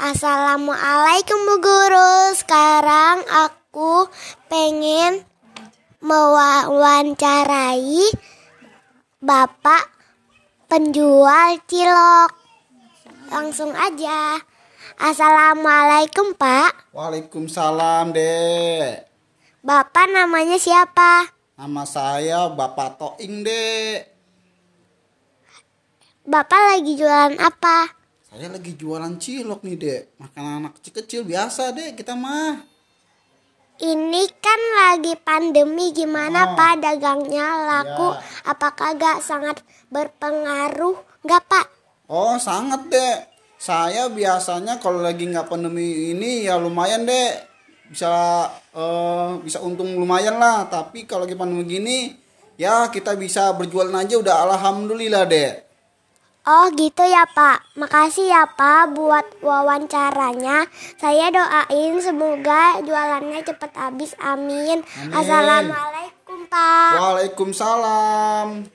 Assalamualaikum Bu Guru. Sekarang aku pengen mewawancarai Bapak penjual cilok. Langsung aja. Assalamualaikum Pak. Waalaikumsalam, Dek. Bapak namanya siapa? Nama saya Bapak Toing, Dek. Bapak lagi jualan apa? Saya lagi jualan cilok nih, Dek. Makanan anak kecil-kecil biasa, Dek. Kita mah. Ini kan lagi pandemi gimana Oh. Pak dagangnya laku? Ya. Apakah gak sangat berpengaruh? Gak Pak? Oh, sangat, Dek. Saya biasanya kalau lagi nggak pandemi ini ya lumayan, Dek. Bisa eh, bisa untung lumayan lah. Tapi kalau lagi pandemi gini, ya kita bisa berjualan aja udah alhamdulillah, Dek. Oh gitu ya Pak. Makasih ya Pak buat wawancaranya. Saya doain semoga jualannya cepat habis. Amin. Amin. Assalamualaikum Pak. Waalaikumsalam.